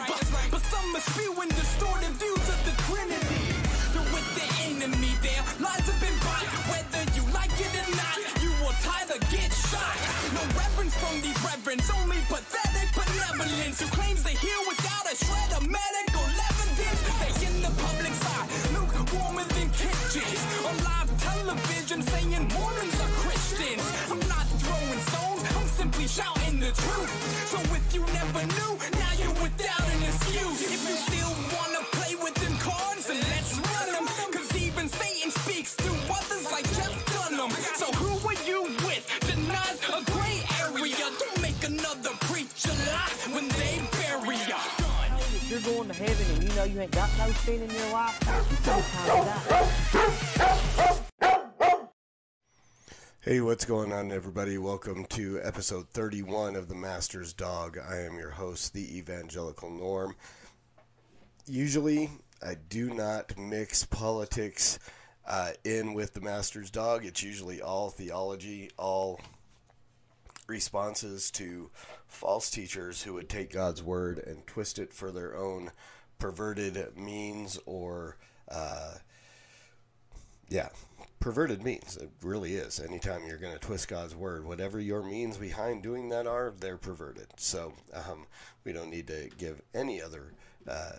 But, but some are spewing distorted heaven and you know you ain't got no sin in your life, die. Hey, what's going on, everybody? Welcome to episode 31 of The Master's Dog. I am your host, the Evangelical Norm. Usually, I do not mix politics uh, in with The Master's Dog. It's usually all theology, all responses to false teachers who would take God's word and twist it for their own perverted means or. Uh, yeah, perverted means. It really is. Anytime you're going to twist God's word, whatever your means behind doing that are, they're perverted. So um, we don't need to give any other uh,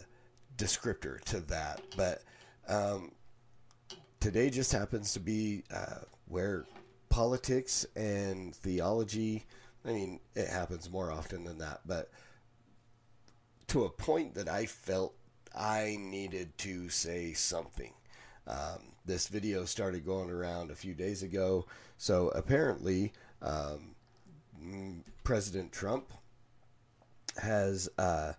descriptor to that. But um, today just happens to be uh, where politics and theology, I mean, it happens more often than that, but to a point that I felt I needed to say something. Um, this video started going around a few days ago. So apparently, um, President Trump has. Uh,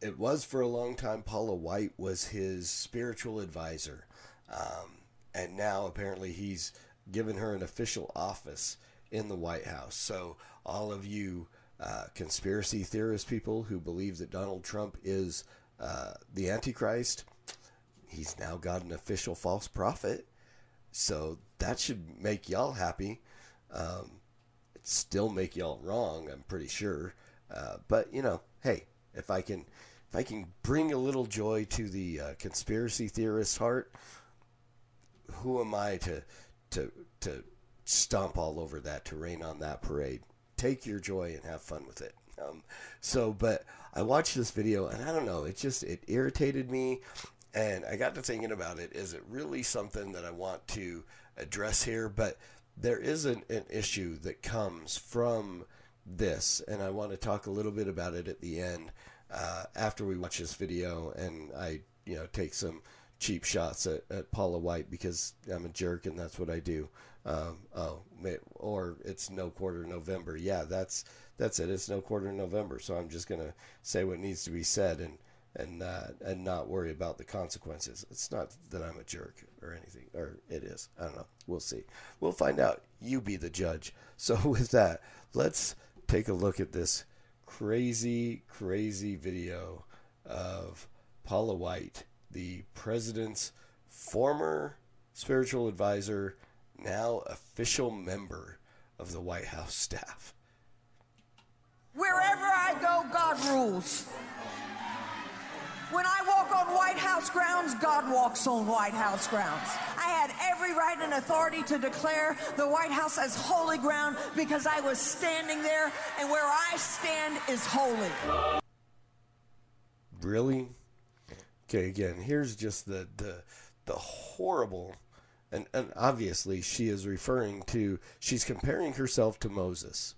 it was for a long time. Paula White was his spiritual advisor, um, and now apparently he's given her an official office in the White House. So all of you uh, conspiracy theorist people who believe that Donald Trump is uh, the Antichrist he's now got an official false prophet. So that should make y'all happy. Um, it still make y'all wrong, I'm pretty sure. Uh, but you know, hey, if I can, if I can bring a little joy to the uh, conspiracy theorist's heart, who am I to, to, to stomp all over that, to rain on that parade? Take your joy and have fun with it. Um, so, but I watched this video and I don't know, it just it irritated me and I got to thinking about it. Is it really something that I want to address here? But there is an, an issue that comes from this, and I want to talk a little bit about it at the end uh, after we watch this video, and I, you know, take some cheap shots at, at Paula White because I'm a jerk and that's what I do. Um, oh, or it's no quarter November. Yeah, that's That's it. It's no quarter November, so I'm just gonna say what needs to be said and and uh, and not worry about the consequences. It's not that I'm a jerk or anything, or it is. I don't know. We'll see. We'll find out. You be the judge. So with that, let's take a look at this crazy, crazy video of Paula White, the president's former spiritual advisor, now official member of the White House staff. Wherever I go, God rules. When I walk on White House grounds, God walks on White House grounds. I had every right and authority to declare the White House as holy ground because I was standing there, and where I stand is holy. Really? Okay, again, here's just the the the horrible and, and obviously she is referring to she's comparing herself to Moses.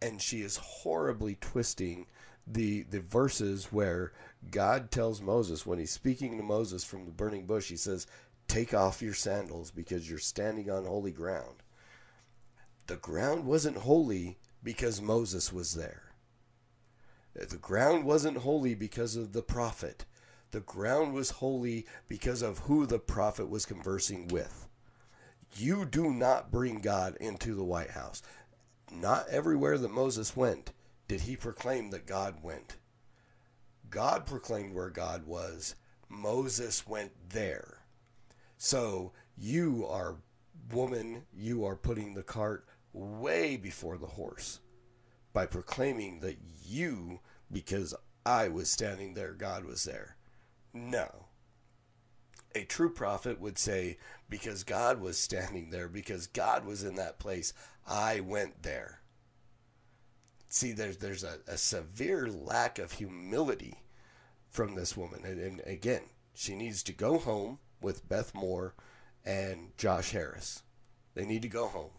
And she is horribly twisting the the verses where God tells Moses when he's speaking to Moses from the burning bush, he says, "Take off your sandals because you're standing on holy ground." The ground wasn't holy because Moses was there. The ground wasn't holy because of the prophet. The ground was holy because of who the prophet was conversing with. You do not bring God into the White House. Not everywhere that Moses went did he proclaim that God went. God proclaimed where God was. Moses went there. So you are, woman, you are putting the cart way before the horse by proclaiming that you, because I was standing there, God was there. No. A true prophet would say, because God was standing there, because God was in that place, I went there. See, there's there's a, a severe lack of humility from this woman. And, and again, she needs to go home with Beth Moore and Josh Harris. They need to go home.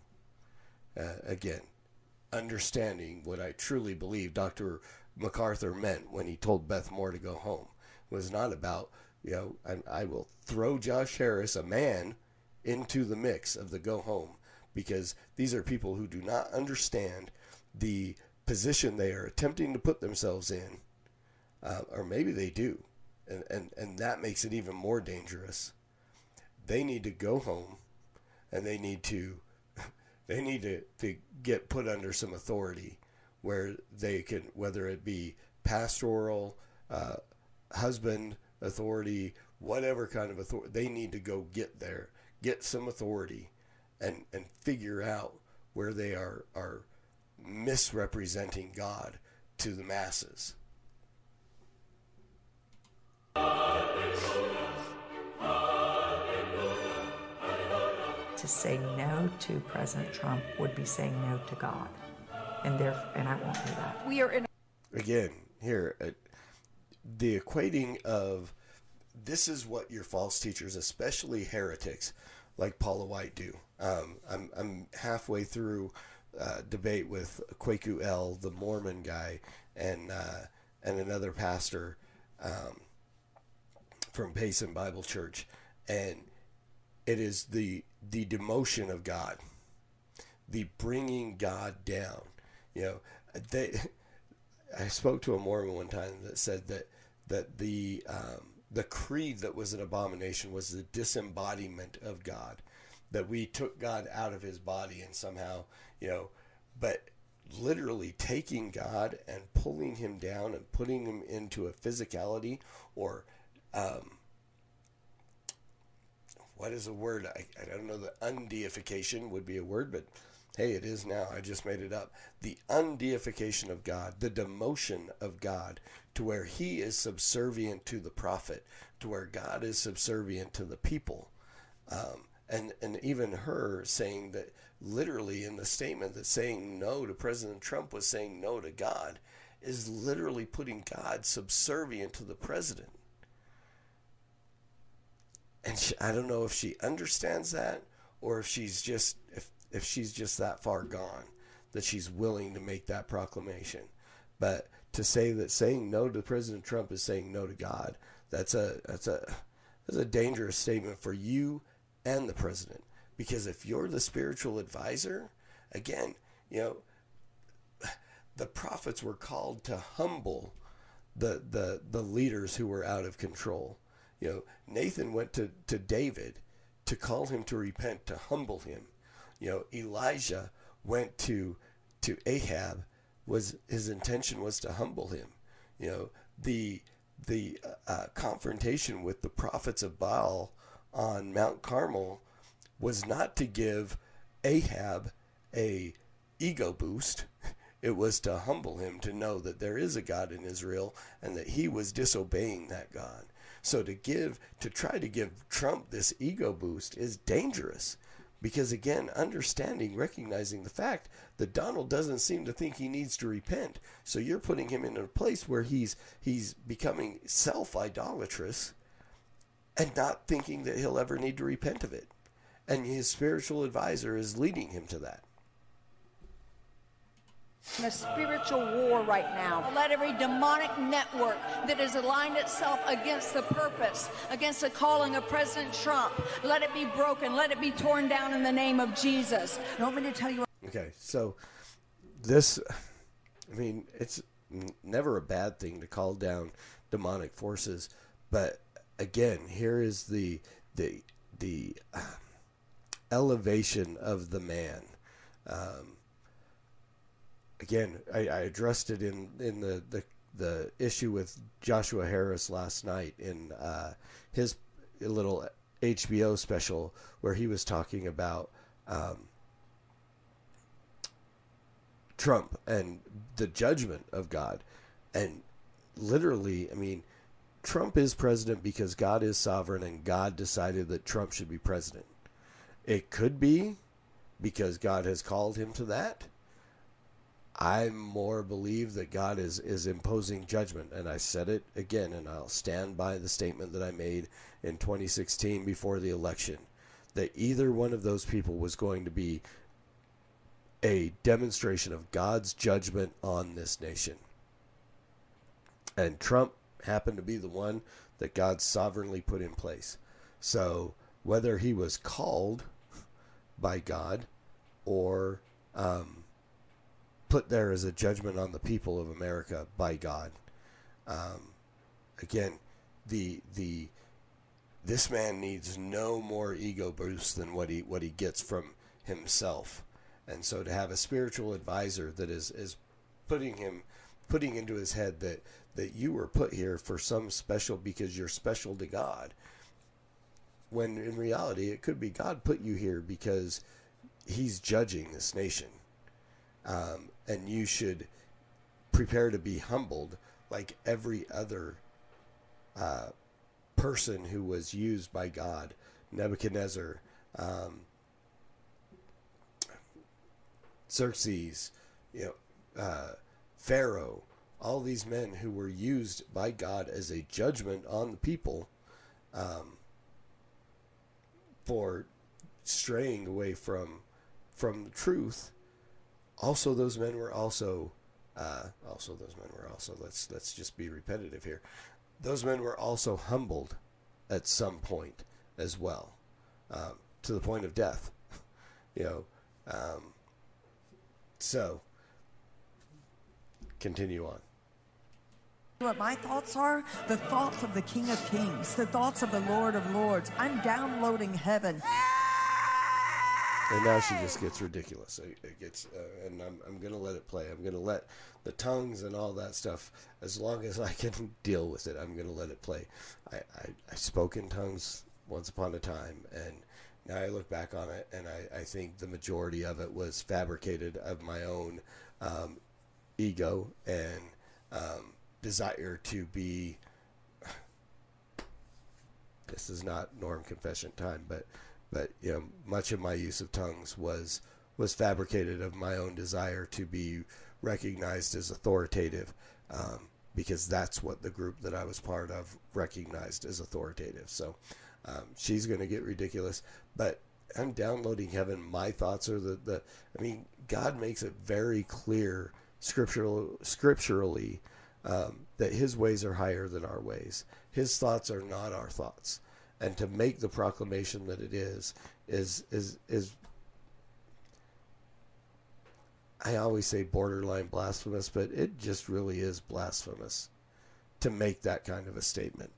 Uh, again, understanding what I truly believe Dr. MacArthur meant when he told Beth Moore to go home was not about, you know, I, I will throw Josh Harris, a man, into the mix of the go home because these are people who do not understand the position they are attempting to put themselves in, uh, or maybe they do, and, and, and that makes it even more dangerous. They need to go home and they need to they need to, to get put under some authority where they can whether it be pastoral uh, husband authority whatever kind of authority they need to go get there get some authority and and figure out where they are are misrepresenting God to the masses. To say no to President Trump would be saying no to God, and there, and I won't do that. We are in. Again, here, uh, the equating of this is what your false teachers, especially heretics like Paula White, do. Um, I'm I'm halfway through uh, debate with Kwaku El, the Mormon guy, and uh, and another pastor um, from Payson Bible Church, and it is the the demotion of God, the bringing God down. You know, they. I spoke to a Mormon one time that said that that the um, the creed that was an abomination was the disembodiment of God, that we took God out of His body and somehow you know, but literally taking God and pulling him down and putting him into a physicality or um, what is a word? I, I don't know. The undeification would be a word, but hey, it is now. I just made it up. The undeification of God, the demotion of God to where he is subservient to the prophet, to where God is subservient to the people. Um, and, and even her saying that literally in the statement that saying no to President Trump was saying no to God is literally putting God subservient to the president. And she, I don't know if she understands that or if she's just if she's just that far gone that she's willing to make that proclamation. But to say that saying no to President Trump is saying no to God, that's a that's a that's a dangerous statement for you and the president. Because if you're the spiritual advisor, again, you know, the prophets were called to humble the the the leaders who were out of control. You know, Nathan went to, to David to call him to repent, to humble him. You know, Elijah went to to Ahab was his intention was to humble him. You know, the the uh, confrontation with the prophets of Baal on Mount Carmel was not to give Ahab a ego boost. It was to humble him to know that there is a God in Israel and that he was disobeying that God. So to give to try to give Trump this ego boost is dangerous because again, understanding, recognizing the fact that Donald doesn't seem to think he needs to repent. So you're putting him in a place where he's he's becoming self-idolatrous and not thinking that he'll ever need to repent of it. And his spiritual advisor is leading him to that in a spiritual war right now. Let every demonic network that has aligned itself against the purpose, against the calling of President Trump, let it be broken. Let it be torn down in the name of Jesus. You want me to tell you? Okay, so this, I mean, it's never a bad thing to call down demonic forces, but again, here is the the the uh, elevation of the man. Um, again, I, I addressed it in in the, the the issue with Joshua Harris last night in uh, his little HBO special where he was talking about um, Trump and the judgment of God, and literally, I mean, Trump is president because God is sovereign and God decided that Trump should be president. It could be because God has called him to that I more believe that God is, is imposing judgment. And I said it again, and I'll stand by the statement that I made in 2016 before the election that either one of those people was going to be a demonstration of God's judgment on this nation. And Trump happened to be the one that God sovereignly put in place. So whether he was called by God or um, put there as a judgment on the people of America by God. Um, again, the the this man needs no more ego boost than what he what he gets from himself, and so to have a spiritual advisor that is is putting him putting into his head that that you were put here for some special because you're special to God. When in reality, it could be God put you here because He's judging this nation um, and you should prepare to be humbled like every other uh, person who was used by God, Nebuchadnezzar, um, Xerxes, you know, uh, Pharaoh, all these men who were used by God as a judgment on the people um, for straying away from from the truth also those men were also uh, also those men were also let's let's just be repetitive here those men were also humbled at some point as well um, to the point of death you know um, so continue on what my thoughts are? The thoughts of the King of Kings, the thoughts of the Lord of Lords. I'm downloading heaven. And now she just gets ridiculous. It, it gets, uh, and I'm, I'm to let it play. I'm to let the tongues and all that stuff, as long as I can deal with it, I'm to let it play. I, I, I spoke in tongues once upon a time, and now I look back on it, and I, I think the majority of it was fabricated of my own um, ego and um, desire to be. This is not norm confession time, but but you know, much of my use of tongues was was fabricated of my own desire to be recognized as authoritative, um, because that's what the group that I was part of recognized as authoritative. So um, she's going to get ridiculous, but I'm downloading heaven. My thoughts are that the I mean, God makes it very clear scriptural scripturally um, that His ways are higher than our ways. His thoughts are not our thoughts and to make the proclamation that it is is is is I always say borderline blasphemous, but it just really is blasphemous to make that kind of a statement.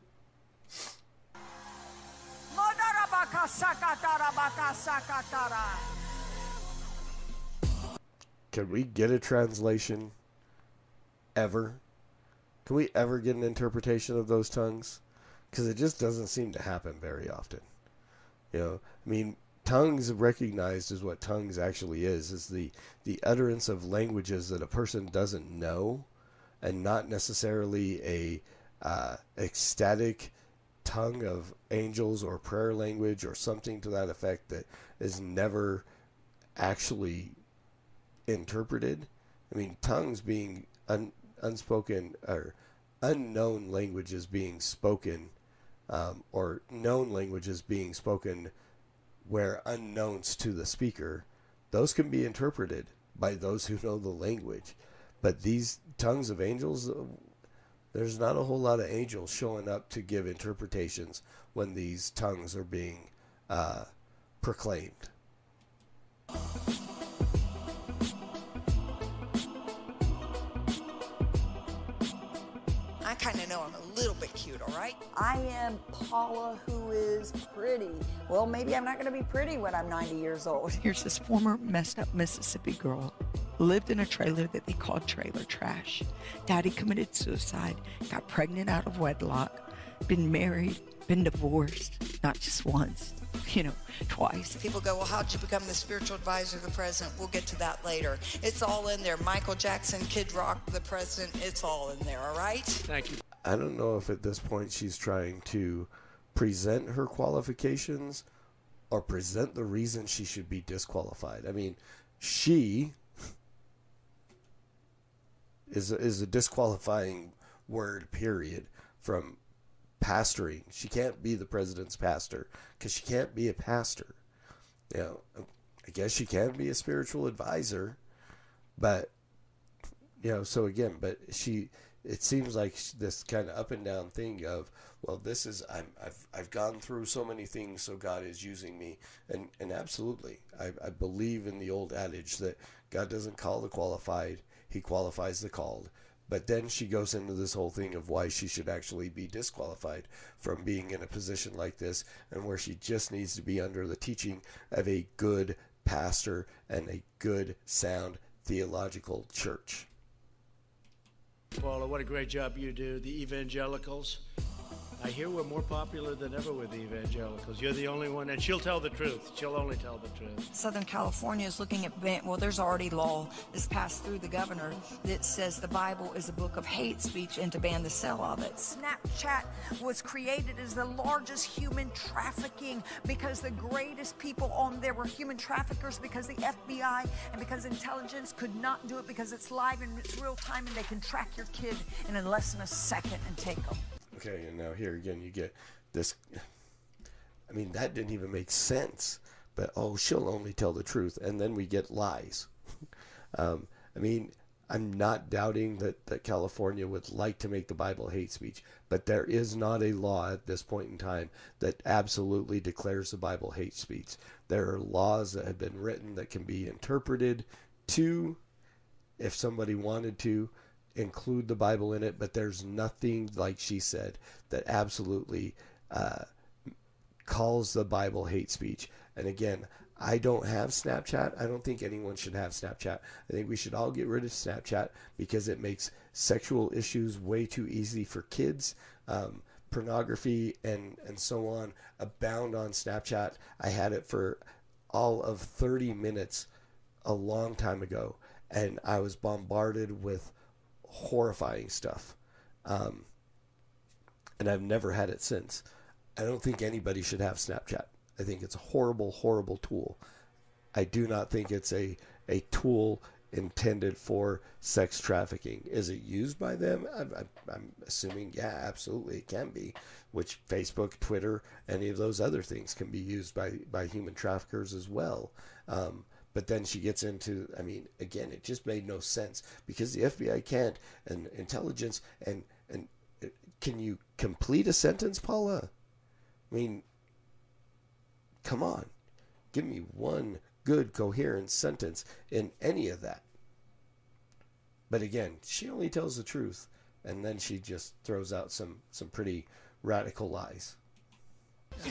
Can we get a translation ever? Can we ever get an interpretation of those tongues? Because it just doesn't seem to happen very often. You know, I mean, tongues recognized as what tongues actually is is the the utterance of languages that a person doesn't know, and not necessarily a uh, ecstatic tongue of angels or prayer language or something to that effect that is never actually interpreted. I mean, tongues being un, unspoken or unknown languages being spoken, um, or known languages being spoken where unknowns to the speaker, those can be interpreted by those who know the language. But these tongues of angels, uh, there's not a whole lot of angels showing up to give interpretations when these tongues are being uh, proclaimed. Kind of know I'm a little bit cute, all right? I am Paula, who is pretty. Well, maybe I'm not going to be pretty when I'm 90 years old. Here's this former messed up Mississippi girl. Lived in a trailer that they called trailer trash. Daddy committed suicide, got pregnant out of wedlock, been married, been divorced, not just once, you know, twice. People go, well, how'd you become the spiritual advisor of the president? We'll get to that later. It's all in there. Michael Jackson, Kid Rock, the president, it's all in there, all right? Thank you. I don't know if at this point she's trying to present her qualifications or present the reason she should be disqualified. I mean, she is a, is a disqualifying word period from pastoring. She can't be the president's pastor because she can't be a pastor. You know, I guess she can be a spiritual advisor, but you know, so again, but she it seems like this kind of up and down thing of well this is I'm, I've, I've gone through so many things so god is using me and, and absolutely I, I believe in the old adage that god doesn't call the qualified he qualifies the called but then she goes into this whole thing of why she should actually be disqualified from being in a position like this and where she just needs to be under the teaching of a good pastor and a good sound theological church Paula, what a great job you do. The evangelicals. I hear we're more popular than ever with the evangelicals. You're the only one, and she'll tell the truth. She'll only tell the truth. Southern California is looking at ban- well, there's already law that's passed through the governor that says the Bible is a book of hate speech and to ban the sale of it. Snapchat was created as the largest human trafficking because the greatest people on there were human traffickers because the FBI and because intelligence could not do it because it's live and it's real time and they can track your kid in less than a second and take them. Okay, and now here again, you get this. I mean, that didn't even make sense. But oh, she'll only tell the truth, and then we get lies. um, I mean, I'm not doubting that, that California would like to make the Bible hate speech, but there is not a law at this point in time that absolutely declares the Bible hate speech. There are laws that have been written that can be interpreted to, if somebody wanted to, include the Bible in it, but there's nothing, like she said, that absolutely uh, calls the Bible hate speech. And again, I don't have Snapchat. I don't think anyone should have Snapchat. I think we should all get rid of Snapchat because it makes sexual issues way too easy for kids. Um, pornography and, and so on abound on Snapchat. I had it for all of 30 minutes a long time ago, and I was bombarded with horrifying stuff. Um, and I've never had it since. I don't think anybody should have Snapchat. I think it's a horrible, horrible tool. I do not think it's a, a tool intended for sex trafficking. Is it used by them? I'm, I'm, assuming, yeah, absolutely, it can be. Which Facebook, Twitter, any of those other things can be used by, by human traffickers as well. Um, but then she gets into, I mean, again, it just made no sense because the FBI can't, and intelligence, and and uh, can you complete a sentence, Paula? I mean, come on, give me one good coherent sentence in any of that. But again, she only tells the truth, and then she just throws out some some pretty radical lies.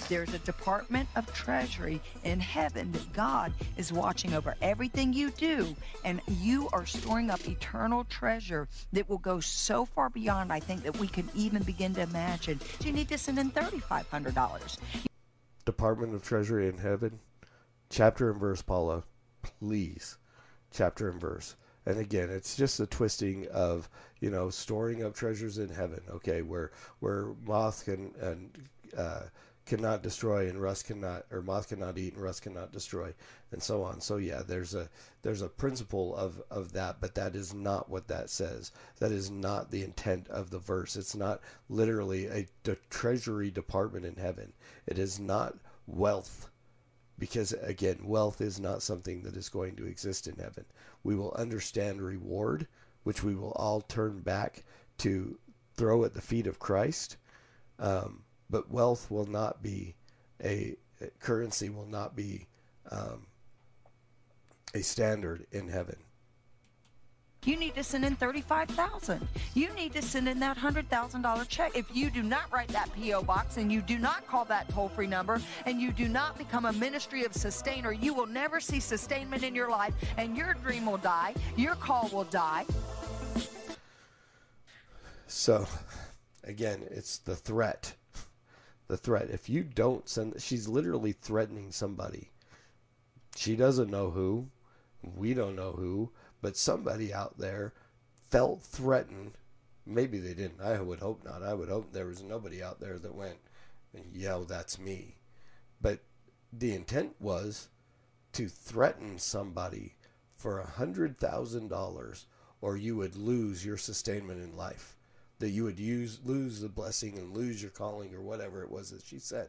There's a Department of Treasury in heaven that God is watching over everything you do, and you are storing up eternal treasure that will go so far beyond, I think, that we can even begin to imagine. You need to send in $3,500. Department of Treasury in heaven, chapter and verse, Paula, please, chapter and verse. And again, it's just a twisting of you know storing up treasures in heaven. Okay, where where moth can and uh, cannot destroy and rust cannot or moth cannot eat and rust cannot destroy and so on. So yeah there's a there's a principle of of that but that is not what that says. That is not the intent of the verse. It's not literally a, treasury department in heaven. It is not wealth because again wealth is not something that is going to exist in heaven. We will understand reward which we will all turn back to throw at the feet of christ um, but wealth will not be a currency will not be um, a standard in heaven. You need to send in thirty-five thousand. You need to send in that hundred thousand dollar check. If you do not write that PO box and you do not call that toll-free number and you do not become a ministry of sustainer, you will never see sustainment in your life, and your dream will die. Your call will die. So, again, it's the threat the threat. If you don't send, she's literally threatening somebody. She doesn't know who. We don't know who, but somebody out there felt threatened. Maybe they didn't. I would hope not. I would hope there was nobody out there that went, well, that's me. But the intent was to threaten somebody for a hundred thousand dollars or you would lose your sustainment in life that you would use lose the blessing and lose your calling or whatever it was that she said.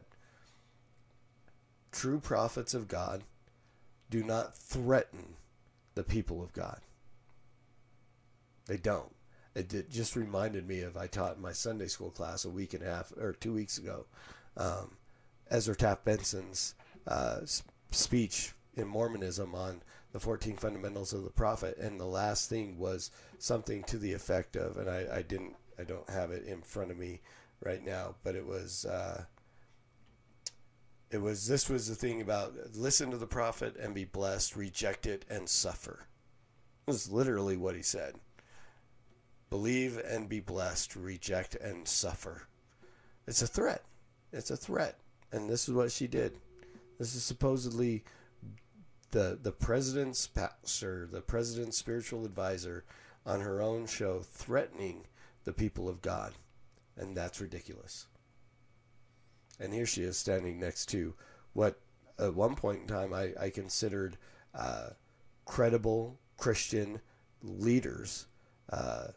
True prophets of God do not threaten the people of God. They don't. It did, just reminded me of I taught my Sunday school class a week and a half or two weeks ago. Um, Ezra Taft Benson's uh, speech in Mormonism on the 14 fundamentals of the prophet, and the last thing was something to the effect of, and I, I didn't I don't have it in front of me right now, but it was uh, it was this was the thing about listen to the prophet and be blessed, reject it and suffer. It was literally what he said. Believe and be blessed, reject and suffer. It's a threat. It's a threat. And this is what she did. This is supposedly the the president's pastor, the president's spiritual advisor on her own show threatening the people of God. And that's ridiculous. And here she is standing next to what at one point in time I, I considered uh, credible Christian leaders, uh,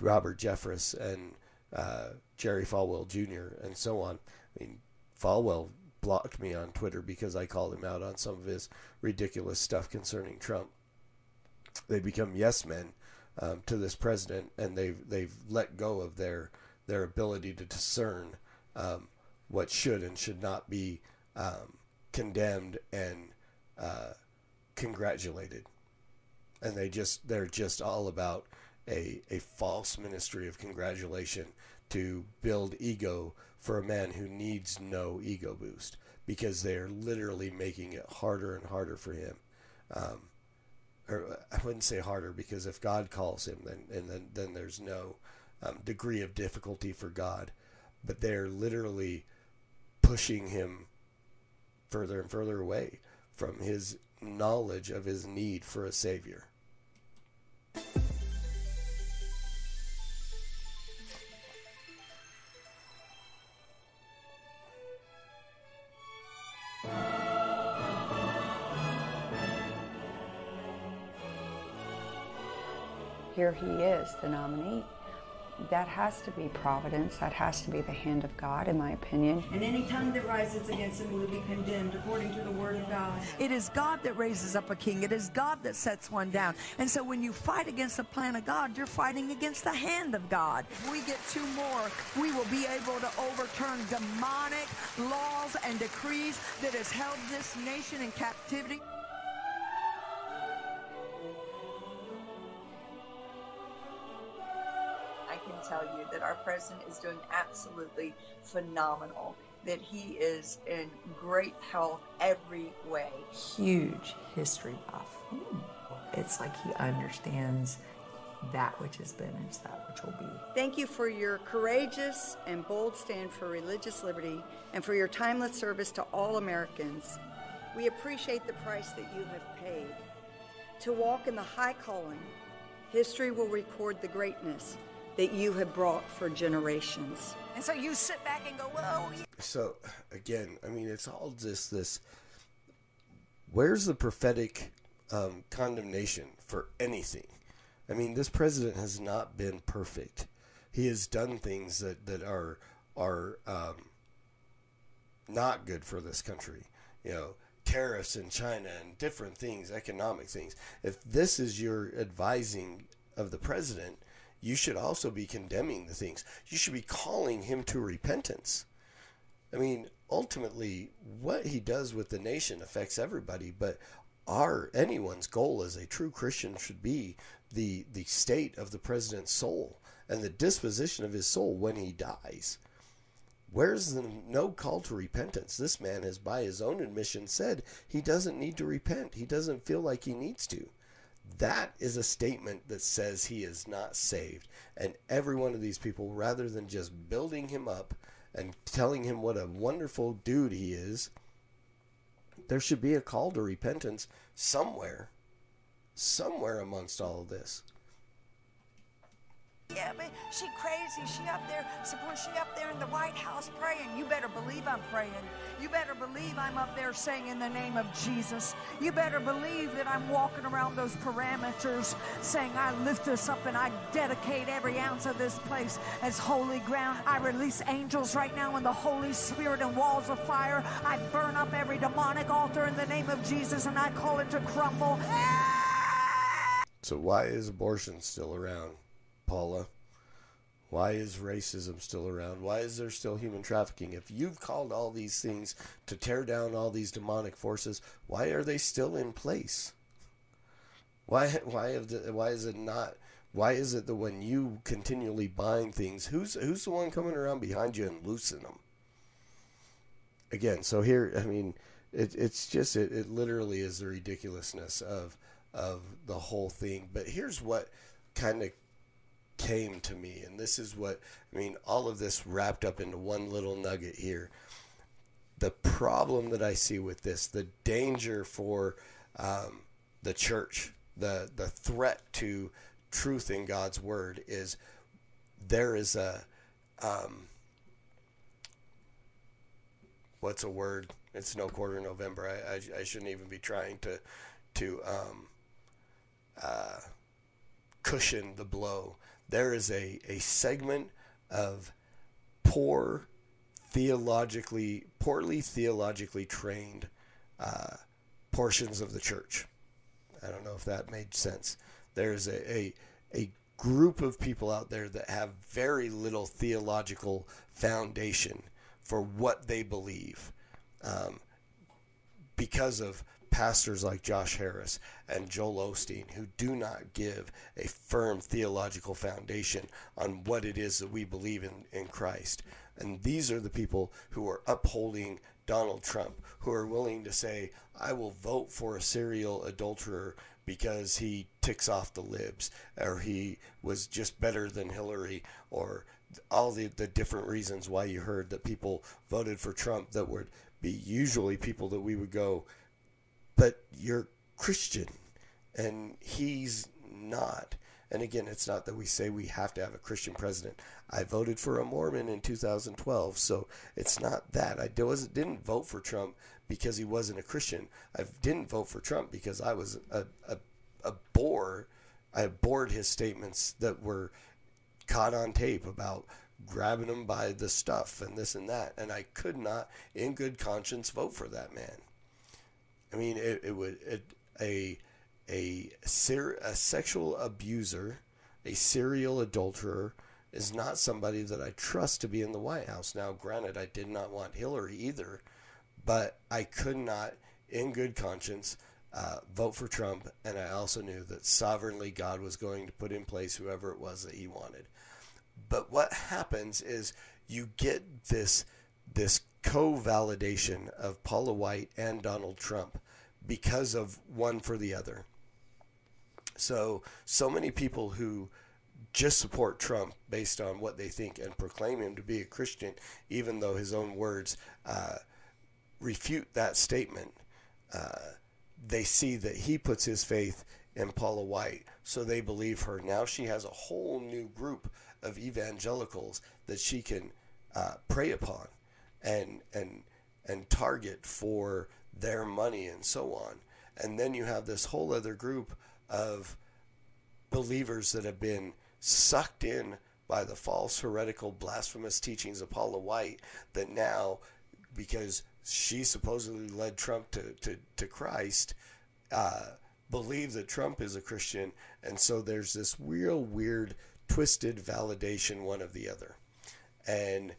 Robert Jeffress and uh, Jerry Falwell Jr. and so on. I mean, Falwell blocked me on Twitter because I called him out on some of his ridiculous stuff concerning Trump. They become yes men um, to this president, and they've they've let go of their their ability to discern um, what should and should not be um, condemned and uh, congratulated, and they just they're just all about a a false ministry of congratulation to build ego for a man who needs no ego boost because they're literally making it harder and harder for him. Um, or I wouldn't say harder because if God calls him, then and then then there's no um, degree of difficulty for God, but they're literally pushing him further and further away from his knowledge of his need for a savior. Here he is, the nominee. That has to be providence. That has to be the hand of God, in my opinion. And any tongue that rises against him will be condemned according to the word of God. It is God that raises up a king. It is God that sets one down. And so when you fight against the plan of God, you're fighting against the hand of God. If we get two more, we will be able to overturn demonic laws and decrees that has held this nation in captivity. That our president is doing absolutely phenomenal, that he is in great health every way. Huge history buff. It's like he understands that which has been is that which will be. Thank you for your courageous and bold stand for religious liberty and for your timeless service to all Americans. We appreciate the price that you have paid. To walk in the high calling, history will record the greatness that you have brought for generations. And so you sit back and go, whoa. So again, I mean, it's all just this. Where's the prophetic um, condemnation for anything? I mean, this president has not been perfect. He has done things that that are are um, not good for this country. You know, tariffs in China and different things, economic things. If this is your advising of the president, you should also be condemning the things. You should be calling him to repentance. I mean, ultimately, what he does with the nation affects everybody, but our anyone's goal as a true Christian should be the the state of the president's soul and the disposition of his soul when he dies. Where's the no call to repentance? This man has, by his own admission, said he doesn't need to repent. He doesn't feel like he needs to. That is a statement that says he is not saved. And every one of these people, rather than just building him up and telling him what a wonderful dude he is, there should be a call to repentance somewhere. Somewhere amongst all of this. Yeah, but she crazy. She up there, suppose she up there in the White House praying. You better believe I'm praying. You better believe I'm up there saying in the name of Jesus. You better believe that I'm walking around those parameters saying I lift this up and I dedicate every ounce of this place as holy ground. I release angels right now in the Holy Spirit and walls of fire. I burn up every demonic altar in the name of Jesus and I call it to crumble. So why is abortion still around? Paula? Why is racism still around? Why is there still human trafficking? If you've called all these things to tear down all these demonic forces, why are they still in place? Why why have the, why is it not why is it that when you continually bind things, who's who's the one coming around behind you and loosen them? Again, so here, I mean, it, it's just it, it literally is the ridiculousness of of the whole thing. But here's what kind of came to me, and this is what I mean. All of this wrapped up into one little nugget here. The problem that I see with this, the danger for um, the church, the the threat to truth in God's word is there is a um, what's a word? It's no quarter November. I, I, I shouldn't even be trying to to um, uh, cushion the blow. There is a, a segment of poor theologically poorly theologically trained uh, portions of the church. I don't know if that made sense. There's a, a a group of people out there that have very little theological foundation for what they believe, um, because of pastors like Josh Harris and Joel Osteen who do not give a firm theological foundation on what it is that we believe in in Christ. And these are the people who are upholding Donald Trump, who are willing to say, I will vote for a serial adulterer because he ticks off the libs, or he was just better than Hillary, or all the, the different reasons why you heard that people voted for Trump that would be usually people that we would go, but you're Christian and he's not. And again, it's not that we say we have to have a Christian president. I voted for a Mormon in 2012, so it's not that. I didn't vote for Trump because he wasn't a Christian. I didn't vote for Trump because I was a, a, a bore. I bored his statements that were caught on tape about grabbing him by the stuff and this and that. And I could not, in good conscience, vote for that man. I mean, it, it would it, a a ser- a sexual abuser, a serial adulterer is not somebody that I trust to be in the White House. Now, granted, I did not want Hillary either, but I could not, in good conscience, uh, vote for Trump, and I also knew that sovereignly God was going to put in place whoever it was that He wanted. But what happens is you get this this co-validation of Paula White and Donald Trump because of one for the other. So so many people who just support Trump based on what they think and proclaim him to be a Christian, even though his own words uh, refute that statement. Uh, they see that he puts his faith in Paula White, so they believe her. Now she has a whole new group of evangelicals that she can uh, prey upon and and and target for their money and so on. And then you have this whole other group of believers that have been sucked in by the false, heretical, blasphemous teachings of Paula White that now, because she supposedly led Trump to, to, to Christ, uh, believe that Trump is a Christian. And so there's this real weird, twisted validation one of the other. And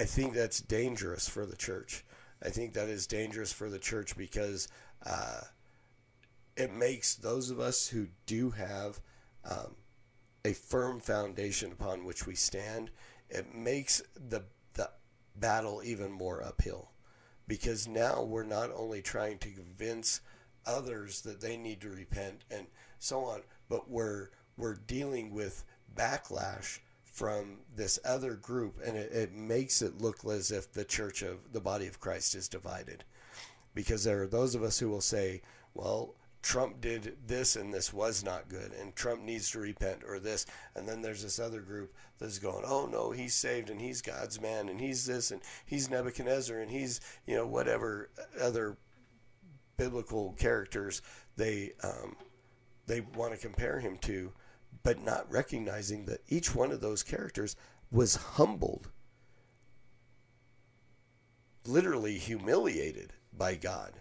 I think that's dangerous for the church. I think that is dangerous for the church because uh, it makes those of us who do have um, a firm foundation upon which we stand, it makes the the battle even more uphill because now we're not only trying to convince others that they need to repent and so on, but we're we're dealing with backlash from this other group, and it, it makes it look as if the church of the body of Christ is divided, because there are those of us who will say, well. Trump did this and this was not good, and Trump needs to repent, or this. And then there's this other group that's going, oh no, he's saved and he's God's man, and he's this, and he's Nebuchadnezzar, and he's, you know, whatever other biblical characters they um, they want to compare him to, but not recognizing that each one of those characters was humbled, literally humiliated by God,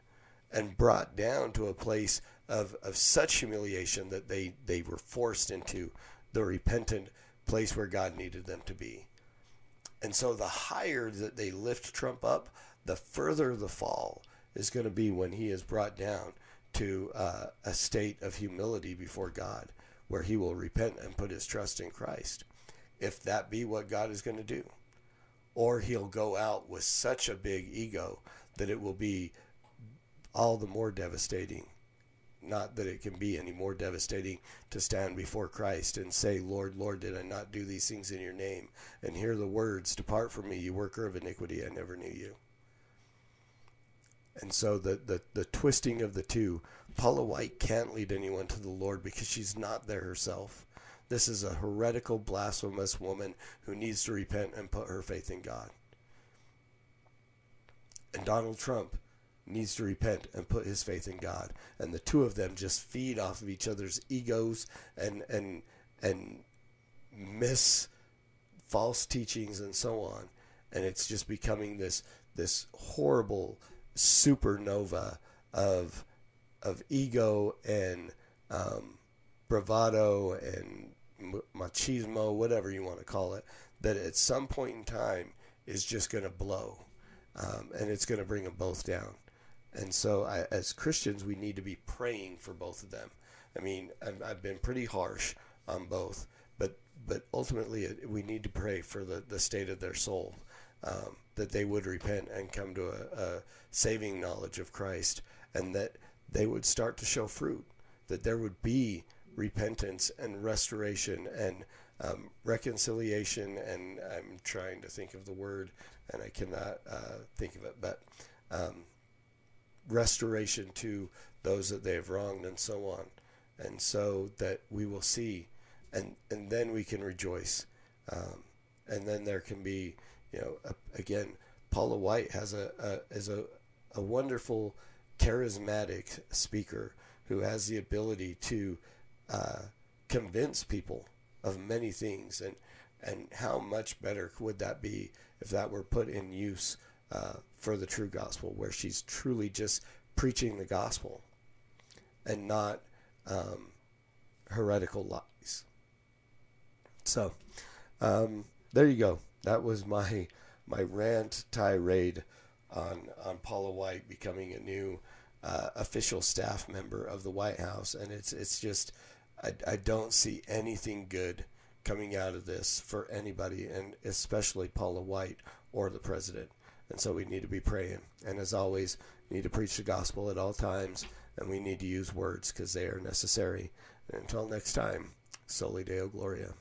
and brought down to a place of, of such humiliation that they, they were forced into the repentant place where God needed them to be. And so the higher that they lift Trump up, the further the fall is going to be when he is brought down to uh, a state of humility before God, where he will repent and put his trust in Christ, if that be what God is going to do. Or he'll go out with such a big ego that it will be all the more devastating. Not that it can be any more devastating to stand before Christ and say, Lord, Lord, did I not do these things in your name? And hear the words, Depart from me, you worker of iniquity, I never knew you. And so the, the, the twisting of the two, Paula White can't lead anyone to the Lord because she's not there herself. This is a heretical, blasphemous woman who needs to repent and put her faith in God. And Donald Trump needs to repent and put his faith in God. And the two of them just feed off of each other's egos and and and miss false teachings and so on. And it's just becoming this this horrible supernova of of ego and um, bravado and machismo, whatever you want to call it, that at some point in time is just going to blow, um, and it's going to bring them both down. And so, I, as Christians, we need to be praying for both of them. I mean, I've, I've been pretty harsh on both, but but ultimately, it, we need to pray for the, the state of their soul, um, that they would repent and come to a, a saving knowledge of Christ, and that they would start to show fruit, that there would be repentance and restoration and um, reconciliation. And I'm trying to think of the word, and I cannot uh, think of it, but um, restoration to those that they have wronged and so on. And so that we will see, and, and then we can rejoice. Um, and then there can be, you know, a, again, Paula White has a, a is a, a wonderful, charismatic speaker who has the ability to uh, convince people of many things, and and how much better would that be if that were put in use uh, for the true gospel, where she's truly just preaching the gospel and not um, heretical lies. So um, there you go. That was my my rant tirade on on Paula White becoming a new uh, official staff member of the White House, and it's it's just I, I don't see anything good coming out of this for anybody, and especially Paula White or the president. And so we need to be praying. And as always, need to preach the gospel at all times, and we need to use words because they are necessary. And until next time, Soli Deo Gloria.